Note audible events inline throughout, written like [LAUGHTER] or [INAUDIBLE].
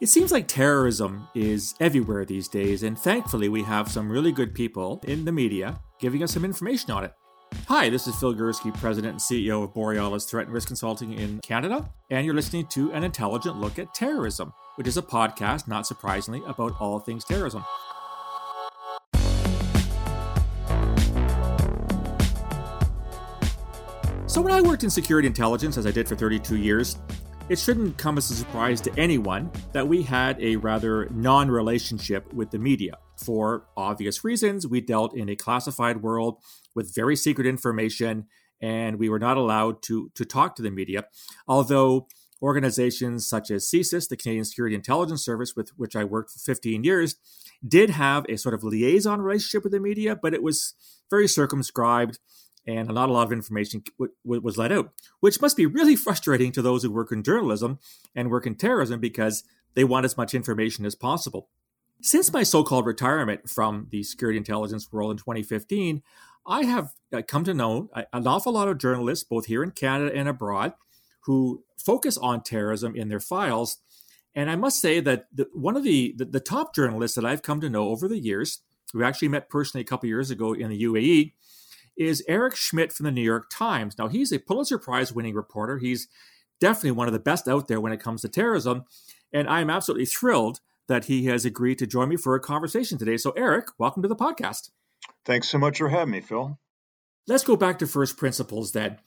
It seems like terrorism is everywhere these days, and thankfully, we have some really good people in the media giving us some information on it. Hi, this is Phil Gurski, President and CEO of Borealis Threat and Risk Consulting in Canada, and you're listening to An Intelligent Look at Terrorism, which is a podcast, not surprisingly, about all things terrorism. So, when I worked in security intelligence, as I did for 32 years, it shouldn't come as a surprise to anyone that we had a rather non relationship with the media. For obvious reasons, we dealt in a classified world with very secret information, and we were not allowed to, to talk to the media. Although organizations such as CSIS, the Canadian Security Intelligence Service, with which I worked for 15 years, did have a sort of liaison relationship with the media, but it was very circumscribed and not a lot of information was let out, which must be really frustrating to those who work in journalism and work in terrorism because they want as much information as possible. Since my so called retirement from the security intelligence world in 2015, I have uh, come to know an awful lot of journalists, both here in Canada and abroad, who focus on terrorism in their files. And I must say that the, one of the, the, the top journalists that I've come to know over the years, who actually met personally a couple years ago in the UAE, is Eric Schmitt from the New York Times. Now, he's a Pulitzer Prize winning reporter. He's definitely one of the best out there when it comes to terrorism. And I'm absolutely thrilled that he has agreed to join me for a conversation today. So, Eric, welcome to the podcast. Thanks so much for having me, Phil. Let's go back to first principles then.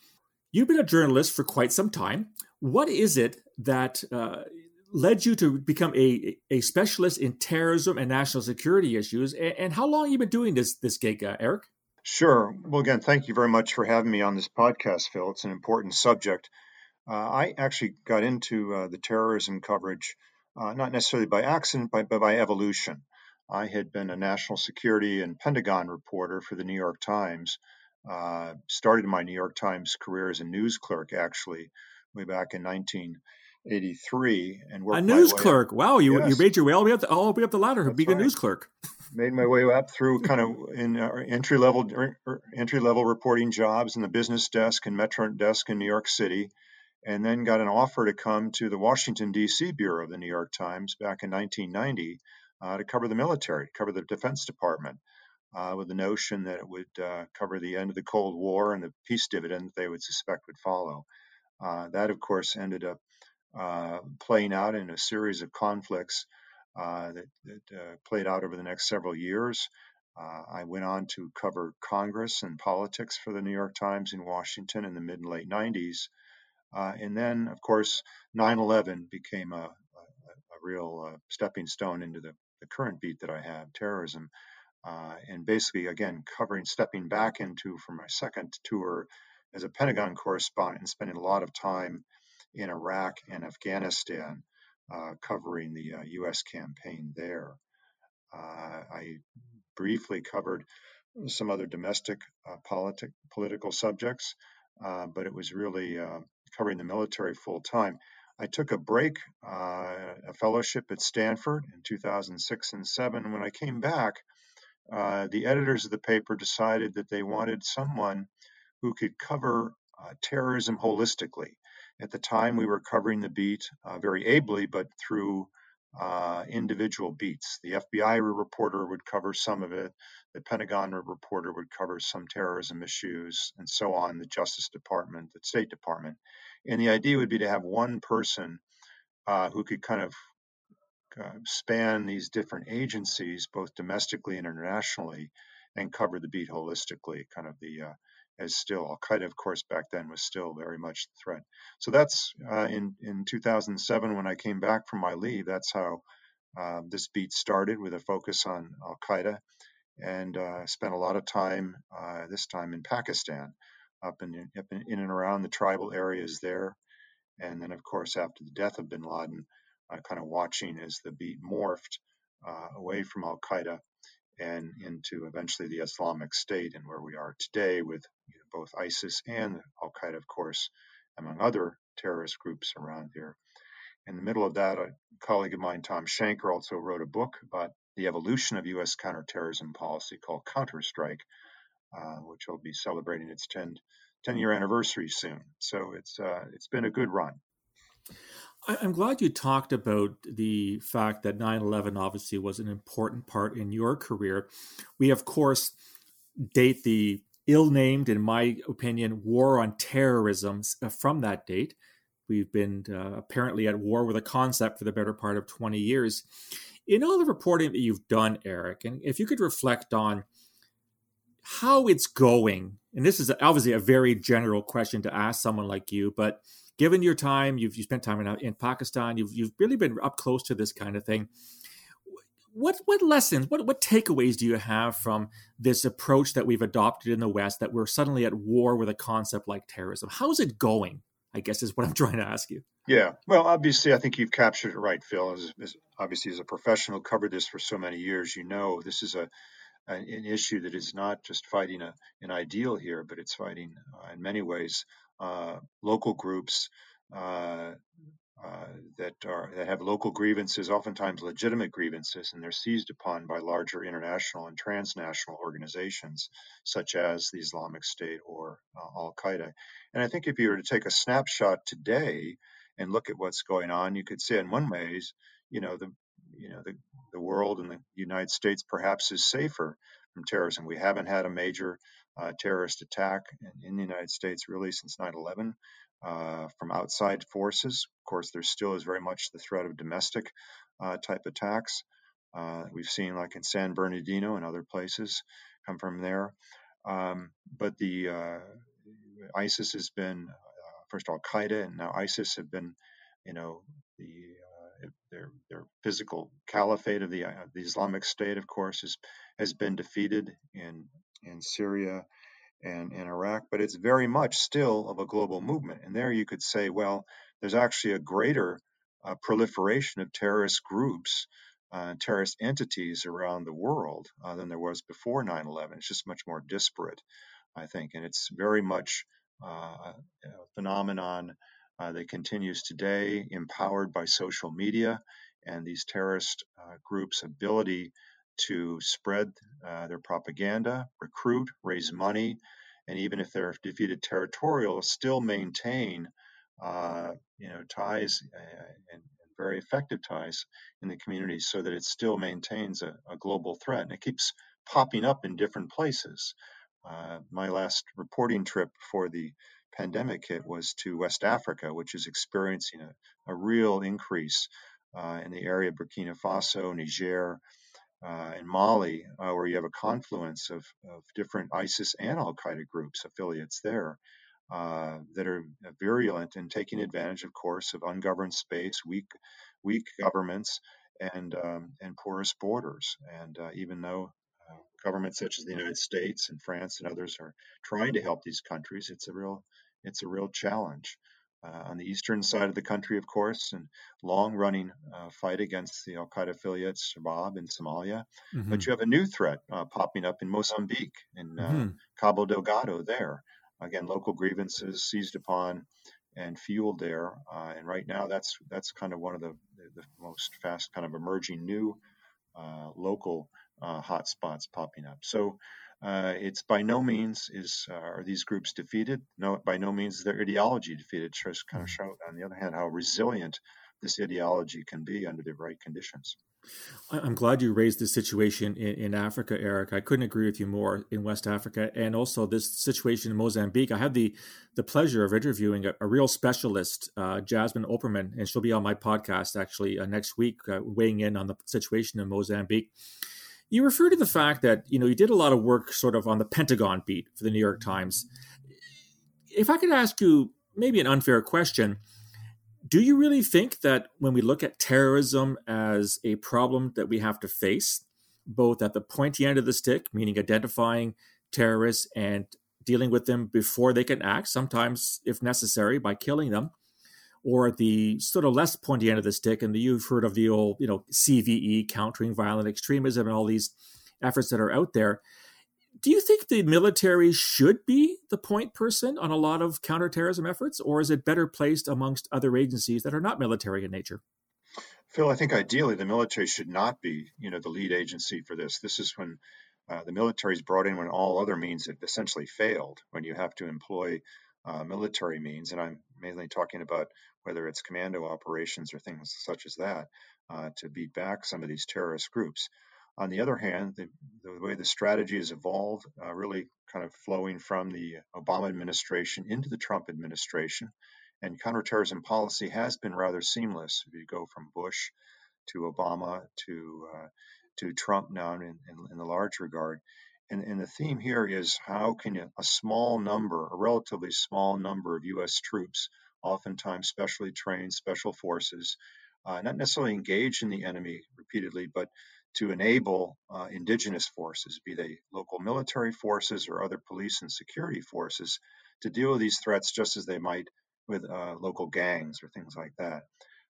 You've been a journalist for quite some time. What is it that uh, led you to become a, a specialist in terrorism and national security issues? And, and how long have you been doing this, this gig, uh, Eric? Sure. Well, again, thank you very much for having me on this podcast, Phil. It's an important subject. Uh, I actually got into uh, the terrorism coverage uh, not necessarily by accident, but, but by evolution. I had been a national security and Pentagon reporter for the New York Times. Uh, started my New York Times career as a news clerk, actually, way back in 1983, and worked a news clerk. Wow, you yes. you made your way all the way up the, all the way up the ladder, That's being right. a news clerk made my way up through kind of in entry level er, er, entry level reporting jobs in the business desk and metro desk in New York City, and then got an offer to come to the Washington D.C. bureau of the New York Times back in 1990 uh, to cover the military, to cover the Defense Department, uh, with the notion that it would uh, cover the end of the Cold War and the peace dividend they would suspect would follow. Uh, that, of course, ended up uh, playing out in a series of conflicts uh, that, that uh, played out over the next several years. Uh, I went on to cover Congress and politics for the New York Times in Washington in the mid and late 90s. and then, of course, 9 11 became a, a, a real stepping stone into the, the, current beat that I have terrorism. Uh, and basically, again, covering, stepping back into for my second tour as a Pentagon correspondent and spending a lot of time in Iraq and Afghanistan uh, covering the uh, U.S. campaign there. Uh, I briefly covered some other domestic politic, political subjects, but it was really covering the military full time. I took a break, uh, a fellowship at Stanford in 2006 and 7. And when I came back, uh, the editors of the paper decided that they wanted someone who could cover uh, terrorism holistically. At the time, we were covering the beat uh, very ably, but through uh, individual beats. The FBI reporter would cover some of it, the Pentagon reporter would cover some terrorism issues, and so on, the Justice Department, the State Department. And the idea would be to have one person uh, who could kind of uh, span these different agencies, both domestically and internationally, and cover the beat holistically, kind of the uh, as still Al Qaeda, of course, back then was still very much the threat. So that's uh, in in 2007 when I came back from my leave. That's how uh, this beat started with a focus on Al Qaeda, and uh, spent a lot of time uh, this time in Pakistan, up in, up in in and around the tribal areas there, and then of course after the death of Bin Laden, kind of watching as the beat morphed uh, away from Al Qaeda and into eventually the Islamic State and where we are today with you know, both ISIS and Al Qaeda, of course, among other terrorist groups around here. In the middle of that, a colleague of mine, Tom Shanker, also wrote a book about the evolution of U.S. counterterrorism policy called Counterstrike, uh, which will be celebrating its 10, 10 year anniversary soon. So it's uh, it's been a good run. I'm glad you talked about the fact that 9 11 obviously was an important part in your career. We, of course, date the ill named, in my opinion, war on terrorism uh, from that date. We've been uh, apparently at war with a concept for the better part of 20 years. In all the reporting that you've done, Eric, and if you could reflect on how it's going, and this is obviously a very general question to ask someone like you, but given your time, you've you spent time in, in Pakistan, you've you've really been up close to this kind of thing. What what lessons, what what takeaways do you have from this approach that we've adopted in the West that we're suddenly at war with a concept like terrorism? How's it going? I guess is what I'm [LAUGHS] trying to ask you. Yeah, well, obviously, I think you've captured it right, Phil. As, as obviously, as a professional, covered this for so many years, you know this is a an, issue that is not just fighting a, an ideal here, but it's fighting uh, in many ways local groups uh, uh, that are that have local grievances, oftentimes legitimate grievances, and they're seized upon by larger international and transnational organizations such as the Islamic State or uh, Al Qaeda. And I think if you were to take a snapshot today and look at what's going on, you could say in one ways, you know, the you know the the world and the United States perhaps is safer from terrorism. We haven't had a major uh, terrorist attack in, in, the United States really since 9 11 uh, from outside forces. Of course, there still is very much the threat of domestic uh, type attacks. Uh, we've seen, like in San Bernardino and other places, come from there. Um, but the uh, ISIS has been, uh, first Al Qaeda and now ISIS have been, you know, the their their physical caliphate of the the Islamic State, of course, has has been defeated in in Syria and in Iraq, but it's very much still of a global movement. And there you could say, well, there's actually a greater uh, proliferation of terrorist groups, uh, terrorist entities around the world uh, than there was before 9 11. It's just much more disparate, I think. And it's very much uh, a phenomenon uh, that continues today, empowered by social media and these terrorist uh, groups' ability to spread uh, their propaganda, recruit, raise money, and even if they're defeated territorial, still maintain uh, you know ties uh, and, very effective ties in the community so that it still maintains a, a global threat and it keeps popping up in different places. Uh, my last reporting trip for the pandemic hit was to West Africa, which is experiencing a, a real increase uh, in the area of Burkina Faso, Niger, uh, in Mali, uh, where you have a confluence of, of different ISIS and Al Qaeda groups, affiliates there, uh, that are virulent and taking advantage, of course, of ungoverned space, weak, weak governments, and um, and porous borders. And uh, even though uh, governments such as the United States and France and others are trying to help these countries, it's a real it's a real challenge on the eastern side of the country, of course, and long-running uh, fight against the Al Qaeda affiliates, Shabaab in Somalia. Mm-hmm. But you have a new threat uh, popping up in Mozambique, in uh, mm-hmm. Cabo Delgado. There, again, local grievances seized upon and fueled there. Uh, and right now, that's that's kind of one of the the most fast kind of emerging new uh, local hotspots popping up. So uh, it's by no means is uh, are these groups defeated. No, by no means is their ideology defeated. It just kind of mm. show, on the other hand, how resilient this ideology can be under the right conditions. I'm glad you raised this situation in, in, Africa, Eric. I couldn't agree with you more in West Africa, and also this situation in Mozambique. I had the the pleasure of interviewing a, a real specialist, uh, Jasmine Opperman, and she'll be on my podcast actually uh, next week, uh, weighing in on the situation in Mozambique. You refer to the fact that you know you did a lot of work sort of on the Pentagon beat for the New York Times. If I could ask you maybe an unfair question, do you really think that when we look at terrorism as a problem that we have to face, both at the pointy end of the stick, meaning identifying terrorists and dealing with them before they can act, sometimes if necessary by killing them, or the sort of less pointy end of the stick, and you've heard of the old, you know, CVE, countering violent extremism, and all these efforts that are out there. Do you think the military should be the point person on a lot of counterterrorism efforts, or is it better placed amongst other agencies that are not military in nature? Phil, I think ideally the military should not be, you know, the lead agency for this. This is when uh, the military is brought in when all other means have essentially failed. When you have to employ uh, military means, and I'm mainly talking about whether it's commando operations or things such as that, uh, to beat back some of these terrorist groups. On the other hand, the, the way the strategy has evolved, uh, really kind of flowing from the Obama administration into the Trump administration, and counterterrorism policy has been rather seamless. If you go from Bush to Obama to uh, to Trump now in, in, in, the large regard, and, and the theme here is how can a small number, a relatively small number of U.S. troops, oftentimes specially trained special forces, uh, not necessarily engage in the enemy repeatedly, but to enable uh, indigenous forces, be they local military forces or other police and security forces, to deal with these threats just as they might with uh, local gangs or things like that.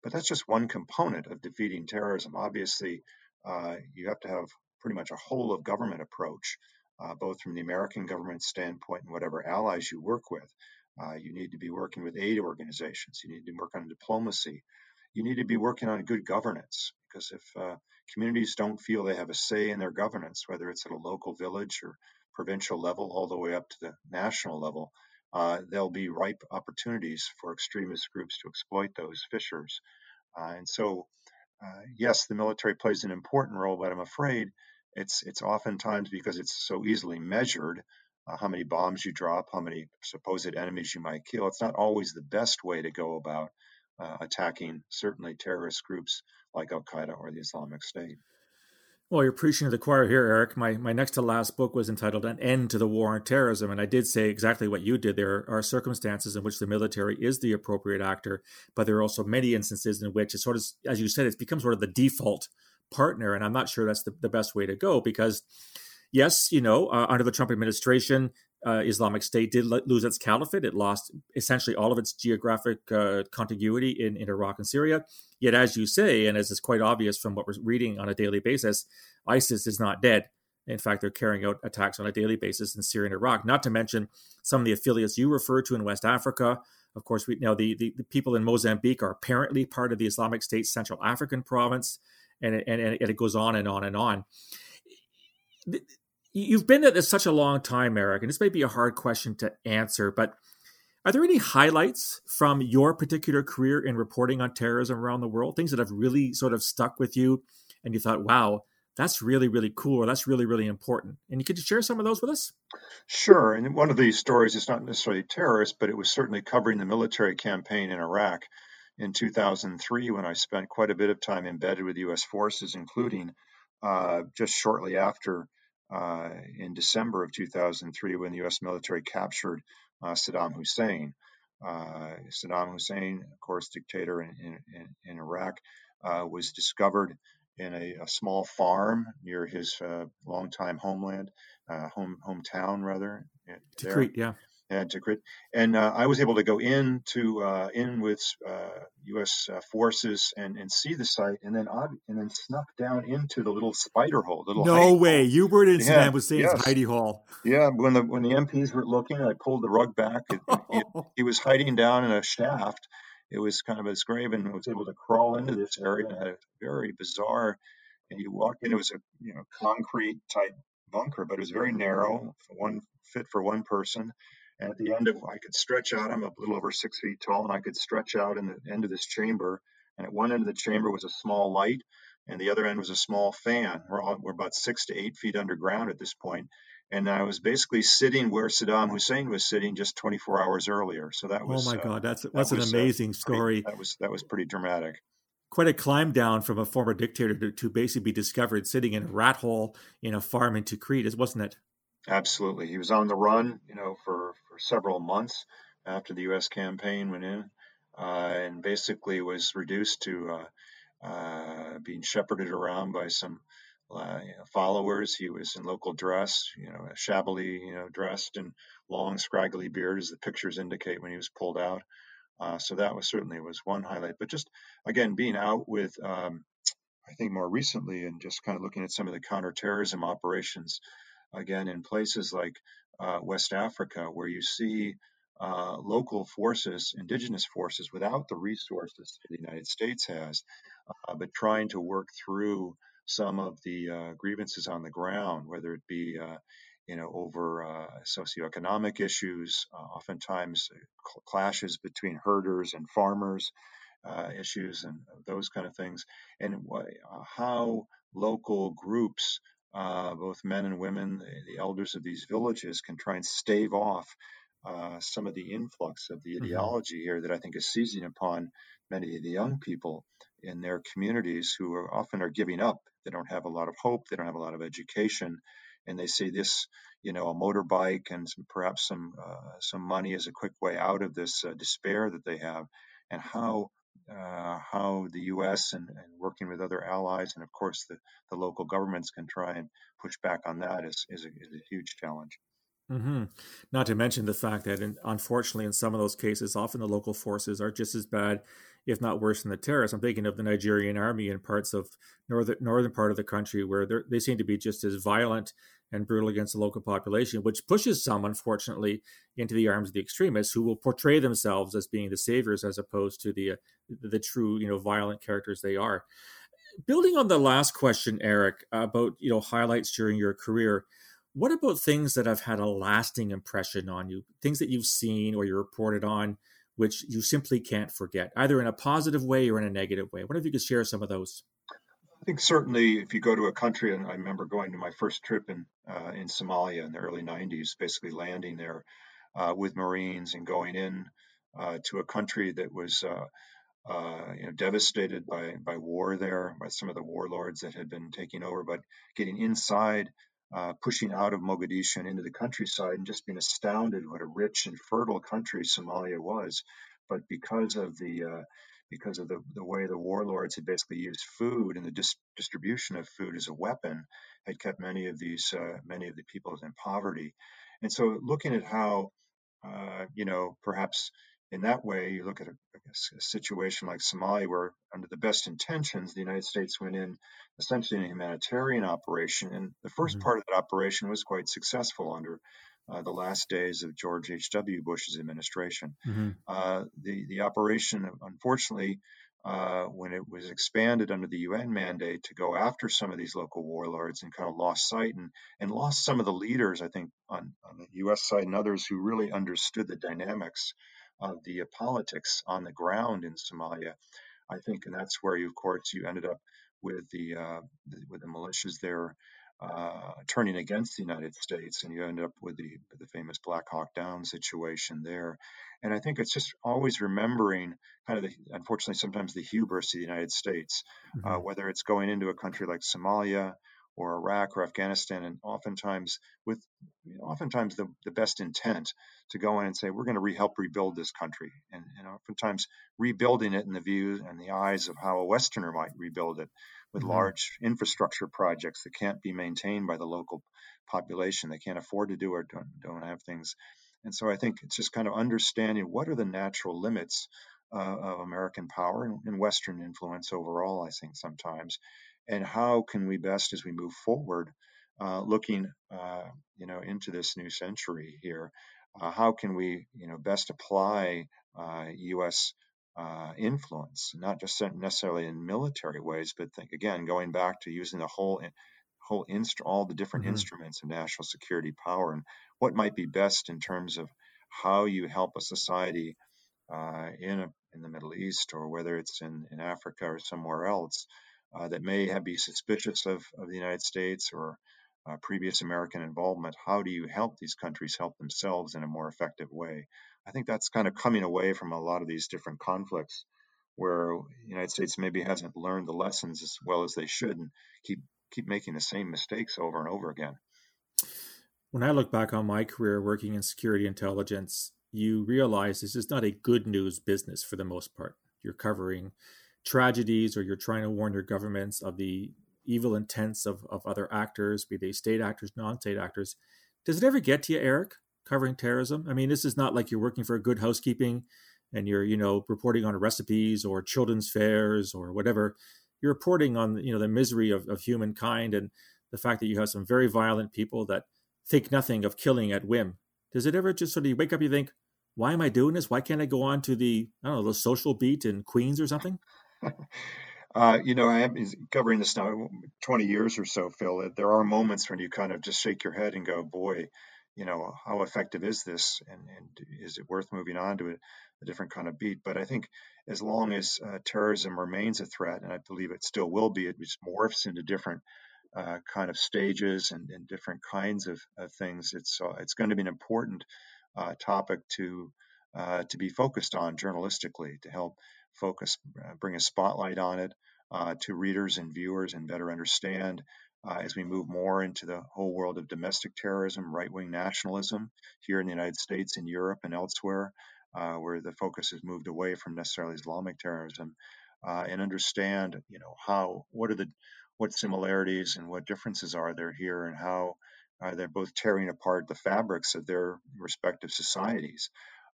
But that's just one component of defeating terrorism. Obviously, uh, you have to have pretty much a whole of government approach, uh, both from the American government standpoint and whatever allies you work with. Uh, you need to be working with aid organizations. You need to work on diplomacy. You need to be working on good governance because if uh, communities don't feel they have a say in their governance, whether it's at a local village or provincial level, all the way up to the national level, uh, there'll be ripe opportunities for extremist groups to exploit those fissures. Uh, and so, uh, yes, the military plays an important role, but I'm afraid it's it's oftentimes because it's so easily measured. Uh, how many bombs you drop, how many supposed enemies you might kill. It's not always the best way to go about uh, attacking certainly terrorist groups like Al Qaeda or the Islamic State. Well, you're preaching to the choir here, Eric. My my next to last book was entitled "An End to the War on Terrorism," and I did say exactly what you did. There are circumstances in which the military is the appropriate actor, but there are also many instances in which it's sort of, as you said, it's become sort of the default partner, and I'm not sure that's the, the best way to go because, yes, you know, uh, under the Trump administration, uh, Islamic State did lose its caliphate. It lost essentially all of its geographic uh, contiguity in, in Iraq and Syria. Yet, as you say, and as is quite obvious from what we're reading on a daily basis, ISIS is not dead. In fact, they're carrying out attacks on a daily basis in Syria and Iraq, not to mention some of the affiliates you refer to in West Africa. Of course, we know the, the, the people in Mozambique are apparently part of the Islamic State Central African province, and it, and, and it goes on and on and on You've been at this such a long time, Eric, and this may be a hard question to answer, but are there any highlights from your particular career in reporting on terrorism around the world? Things that have really sort of stuck with you and you thought, wow, that's really, really cool, or that's really, really important. And you could just share some of those with us? Sure. And one of these stories is not necessarily terrorist, but it was certainly covering the military campaign in Iraq in 2003 when I spent quite a bit of time embedded with U.S. forces, including uh, just shortly after uh, in December of 2003 when the U.S. military captured uh, Saddam Hussein. Uh, Saddam Hussein, of course, dictator in, in, in Iraq, uh, was discovered in a, a, small farm near his uh, longtime homeland, uh, home hometown rather. Tikrit, yeah and Tikrit. And uh, I was able to go in to uh, in with U.S. Uh, uh, forces and, and see the site, and then and then snuck down into the little spider hole. Little no way, hole. you were in yeah, Saddam Hussein's yes. hidey hole. Yeah, when the when the MPs were looking, I pulled the rug back. It, it, [LAUGHS] he was hiding down in a shaft. It was kind of a grave, and was able to crawl into this area. And had a very bizarre. And you walk in, it was a you know concrete type bunker, but it was very narrow, one fit for one person at the end of, I could stretch out, I'm a little over six feet tall, and I could stretch out in the end of this chamber. And at one end of the chamber was a small light, and the other end was a small fan. We're, all, we're about six to eight feet underground at this point. And I was basically sitting where Saddam Hussein was sitting just 24 hours earlier. So that was. Oh my uh, God, that's that's that an was, uh, amazing uh, story. Pretty, that was that was pretty dramatic quite a climb down from a former dictator to, to, basically be discovered sitting in a rat hole in a farm in Tikrit, wasn't it? Absolutely. He was on the run, you know, for, for several months after the U.S. campaign went in, uh, and basically was reduced to uh, uh, being shepherded around by some uh, you know, followers. He was in local dress, you know, shabbily, you know, dressed and long, scraggly beard, as the pictures indicate when he was pulled out. Uh, so that was certainly was one highlight. But just again, being out with, um, I think more recently, and just kind of looking at some of the counterterrorism operations again in places like uh, West Africa, where you see uh, local forces, indigenous forces, without the resources the United States has, uh, but trying to work through some of the uh, grievances on the ground, whether it be uh, you know, over uh, socioeconomic issues, oftentimes clashes between herders and farmers issues and those kind of things, and how local groups, uh, both men and women, the, the, elders of these villages, can try and stave off uh, some of the influx of the mm-hmm. ideology mm-hmm. here that I think is seizing upon many of the young people in their communities who are often are giving up. They don't have a lot of hope. They don't have a lot of education, and they see this, you know, a motorbike and some, perhaps some uh, some money as a quick way out of this uh, despair that they have, and how uh, how the U.S. And, and, working with other allies, and of course the, the local governments can try and push back on that is, is, a, is a huge challenge. Mm-hmm. Not to mention the fact that, in, unfortunately, in some of those cases, often the local forces are just as bad, if not worse, than the terrorists. I'm thinking of the Nigerian army in parts of northern northern part of the country where they seem to be just as violent and brutal against the local population, which pushes some, unfortunately, into the arms of the extremists who will portray themselves as being the saviors as opposed to the uh, the true, you know, violent characters they are. Building on the last question, Eric, about you know highlights during your career what about things that have had a lasting impression on you? Things that you've seen or you reported on, which you simply can't forget, either in a positive way or in a negative way. What if you could share some of those? I think certainly if you go to a country, and I remember going to my first trip in uh, in Somalia in the early '90s, basically landing there uh, with Marines and going in uh, to a country that was uh, uh, you know, devastated by by war there, by some of the warlords that had been taking over, but getting inside uh, pushing out of Mogadishu and into the countryside and just being astounded what a rich and fertile country Somalia was. But because of the because of the, the way the warlords had basically used food and the dis- distribution of food as a weapon, had kept many of these uh, many of the people in poverty. And so, looking at how uh, you know perhaps in that way, you look at a, a, situation like Somalia, where under the best intentions, the United States went in essentially in a humanitarian operation. And the 1st mm-hmm. part of that operation was quite successful under uh, the last days of George H.W. Bush's administration. Mm-hmm. Uh, the, the operation, unfortunately, uh, when it was expanded under the UN mandate to go after some of these local warlords and kind of lost sight and, and lost some of the leaders, I think, on, on the US side and others who really understood the dynamics of the politics on the ground in Somalia. I think, and that's where you, of course, you ended up with the, uh, the with the militias there uh, turning against the United States, and you end up with the the famous Black Hawk Down situation there. And I think it's just always remembering kind of the unfortunately sometimes the hubris of the United States, uh, mm-hmm. uh, whether it's going into a country like Somalia or Iraq or Afghanistan, and oftentimes with you know, oftentimes the, the best intent to go in and say we're going to re- help rebuild this country, and, and oftentimes rebuilding it in the view and the eyes of how a Westerner might rebuild it with mm-hmm. large infrastructure projects that can't be maintained by the local population. They can't afford to do or don't, don't have things. And so I think it's just kind of understanding what are the natural limits uh, of American power and, and Western influence overall, I think sometimes and how can we best as we move forward uh, looking uh, you know into this new century here uh, how can we you know best apply us uh, uh, influence not just necessarily in military ways but think again going back to using the whole whole inst- all the different mm-hmm. instruments of national security power and what might be best in terms of how you help a society uh, in a, in the Middle East or whether it's in, in Africa or somewhere else uh, that may have be suspicious of, of the United States or uh, previous American involvement, how do you help these countries help themselves in a more effective way? I think that's kind of coming away from a lot of these different conflicts where the United States maybe hasn't learned the lessons as well as they should and keep keep making the same mistakes over and over again. When I look back on my career working in security intelligence, you realize this is not a good news business for the most part. You're covering tragedies or you're trying to warn your governments of the evil intents of, of other actors, be they state actors, non state actors. Does it ever get to you, Eric, covering terrorism? I mean, this is not like you're working for a good housekeeping and you're, you know, reporting on recipes or children's fairs or whatever. You're reporting on, you know, the misery of, of humankind and the fact that you have some very violent people that think nothing of killing at whim. Does it ever just sort of wake up, you think, why am I doing this? Why can't I go on to the, I don't know, the social beat in Queens or something? Uh, you know, I am covering this now 20 years or so, Phil. There are moments when you kind of just shake your head and go, boy, you know, how effective is this? And, and is it worth moving on to a, a, different kind of beat? But I think as long as uh, terrorism remains a threat, and I believe it still will be, it just morphs into different uh, kind of stages and, and different kinds of, of things. It's uh, it's going to be an important uh, topic to uh, to be focused on journalistically to help focus, uh, bring a spotlight on it uh, to readers and viewers and better understand uh, as we move more into the whole world of domestic terrorism, right wing nationalism here in the United States, in Europe, and elsewhere, uh, where the focus has moved away from necessarily Islamic terrorism, uh, and understand, you know, how, what are the, what similarities and what differences are there here, and how uh, they're both tearing apart the fabrics of their respective societies.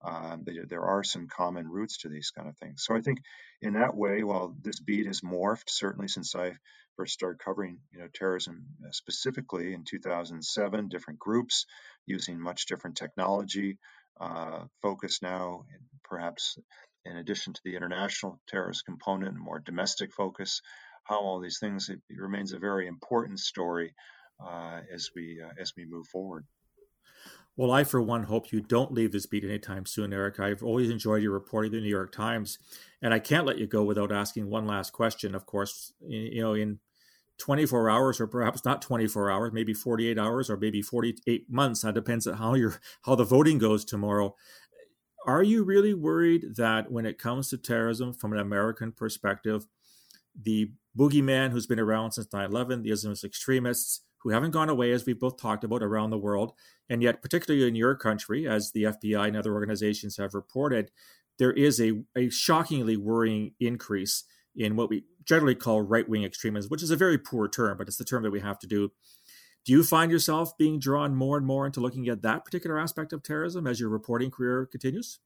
Um, they, there are some common roots to these kind of things. So I think in that way, while this beat has morphed, certainly since I first started covering you know terrorism uh, specifically in 2007, different groups using much different technology, uh, focus now perhaps in addition to the international terrorist component, more domestic focus, how all these things it, it remains a very important story uh, as we uh, as we move forward. Well, I, for one, hope you don't leave this beat anytime soon, Eric. I've always enjoyed your reporting the New York Times, and I can't let you go without asking one last question. Of course, you know, in 24 hours, or perhaps not 24 hours, maybe 48 hours, or maybe 48 months. That depends on how your how the voting goes tomorrow. Are you really worried that when it comes to terrorism, from an American perspective, the boogeyman who's been around since 9/11, the Islamist extremists, who haven't gone away, as we've both talked about around the world. And yet, particularly in your country, as the FBI and other organizations have reported, there is a, a shockingly worrying increase in what we generally call right wing extremism, which is a very poor term, but it's the term that we have to do. Do you find yourself being drawn more and more into looking at that particular aspect of terrorism as your reporting career continues?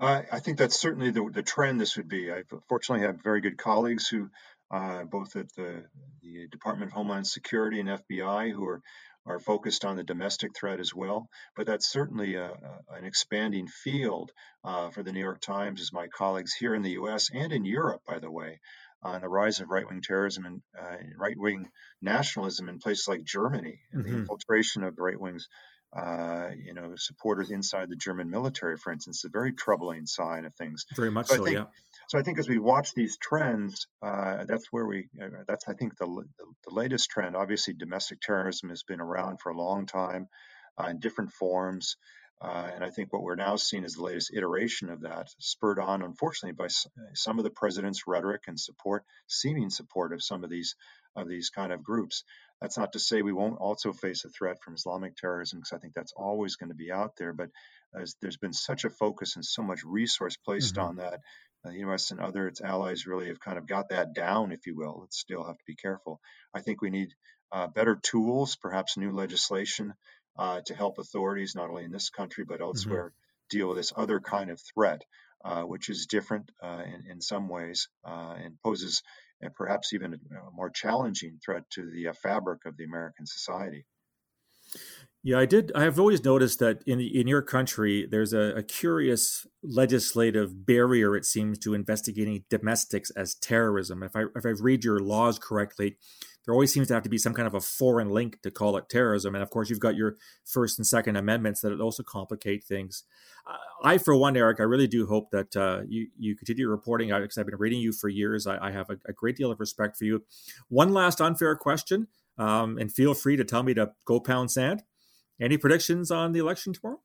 I think that's certainly the, the trend this would be. I fortunately have very good colleagues who uh, both at the, the Department of Homeland Security and FBI, who are are focused on the domestic threat as well. But that's certainly a, a, an expanding field uh, for the New York Times, as my colleagues here in the U.S. and in Europe, by the way, on the rise of right-wing terrorism and uh, right-wing nationalism in places like Germany and mm-hmm. the infiltration of right wings. Uh, you know, supporters inside the German military, for instance, a very troubling sign of things. Very much so, so think, yeah. So I think as we watch these trends, uh, that's where we, uh, that's I think the, the, the, latest trend. Obviously, domestic terrorism has been around for a long time uh, in different forms. Uh, and I think what we're now seeing is the latest iteration of that, spurred on, unfortunately, by some of the president's rhetoric and support, seeming support of some of these of these kind of groups. That's not to say we won't also face a threat from Islamic terrorism, because I think that's always going to be out there. But as there's been such a focus and so much resource placed mm-hmm. on that, uh, the U.S. and other its allies really have kind of got that down, if you will. Let's still have to be careful. I think we need uh, better tools, perhaps new legislation uh, to help authorities, not only in this country but mm-hmm. elsewhere, mm-hmm. deal with this other kind of threat, uh, which is different uh, in, in, some ways uh, and poses perhaps even a, more challenging threat to the fabric of the American society. Yeah, I did. I have always noticed that in in your country, there's a, a, curious legislative barrier. It seems to investigating domestics as terrorism. If I if I read your laws correctly, there always seems to have to be some kind of a foreign link to call it terrorism. And of course, you've got your First and Second Amendments that also complicate things. I, for one, Eric, I really do hope that uh, you you continue reporting because I've been reading you for years. I, I have a, a, great deal of respect for you. One last unfair question, um, and feel free to tell me to go pound sand. Any predictions on the election tomorrow?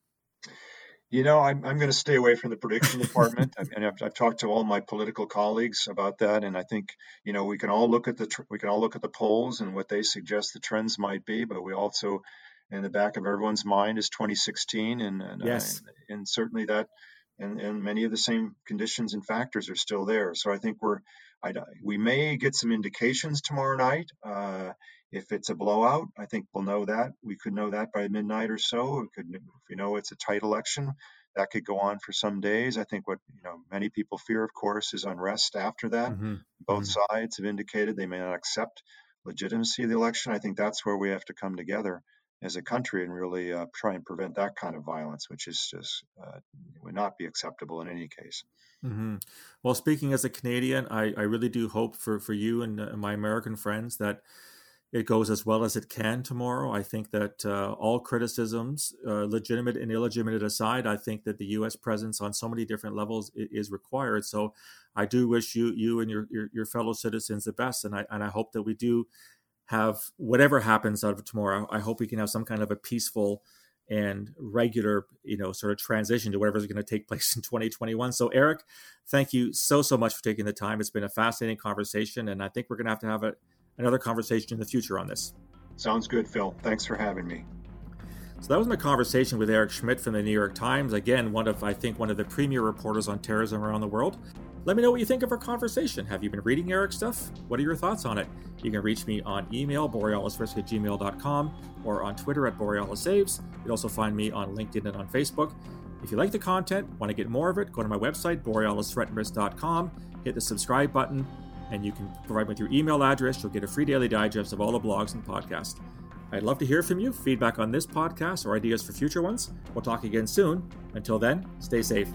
You know, I'm, I'm going to stay away from the prediction department. I mean, I've, I've, talked to all my political colleagues about that, and I think you know we can all look at the we can all look at the polls and what they suggest the trends might be, but we also, in the back of everyone's mind, is 2016, and, and yes, uh, and certainly that, and, and many of the same conditions and factors are still there. So I think we're, I, we may get some indications tomorrow night. Uh, if it's a blowout, I think we'll know that. We could know that by midnight or so. We could, if we know it's a tight election, that could go on for some days. I think what you know many people fear, of course, is unrest after that. Mm-hmm. Both mm-hmm. sides have indicated they may not accept legitimacy of the election. I think that's where we have to come together as a country and really uh, try and prevent that kind of violence, which is just uh, would not be acceptable in any case. Mm-hmm. Well, speaking as a Canadian, I, I really do hope for, for you and uh, my American friends that it goes as well as it can tomorrow. I think that uh, all criticisms, uh, legitimate and illegitimate aside, I think that the U.S. presence on so many different levels is required. So, I do wish you you and your, your, your fellow citizens the best, and I and I hope that we do have whatever happens out of tomorrow. I hope we can have some kind of a peaceful and regular, you know, sort of transition to whatever's going to take place [LAUGHS] in 2021. So, Eric, thank you so so much for taking the time. It's been a fascinating conversation, and I think we're going to have to have a another conversation in the future on this. Sounds good, Phil. Thanks for having me. So that was my conversation with Eric Schmitt from the New York Times. Again, one of I think one of the premier reporters on terrorism around the world. Let me know what you think of our conversation. Have you been reading Eric's stuff? What are your thoughts on it? You can reach me on email, borealisrisk at gmail.com, or on Twitter at borealisaves. You'll also find me on LinkedIn and on Facebook. If you like the content, want to get more of it, go to my website, borealisthreatandrisk.com, hit the subscribe button, and you can provide me with your email address. You'll get a free daily digest of all the blogs and podcasts. I'd love to hear from you, feedback on this podcast or ideas for future ones. We'll talk again soon. Until then, stay safe.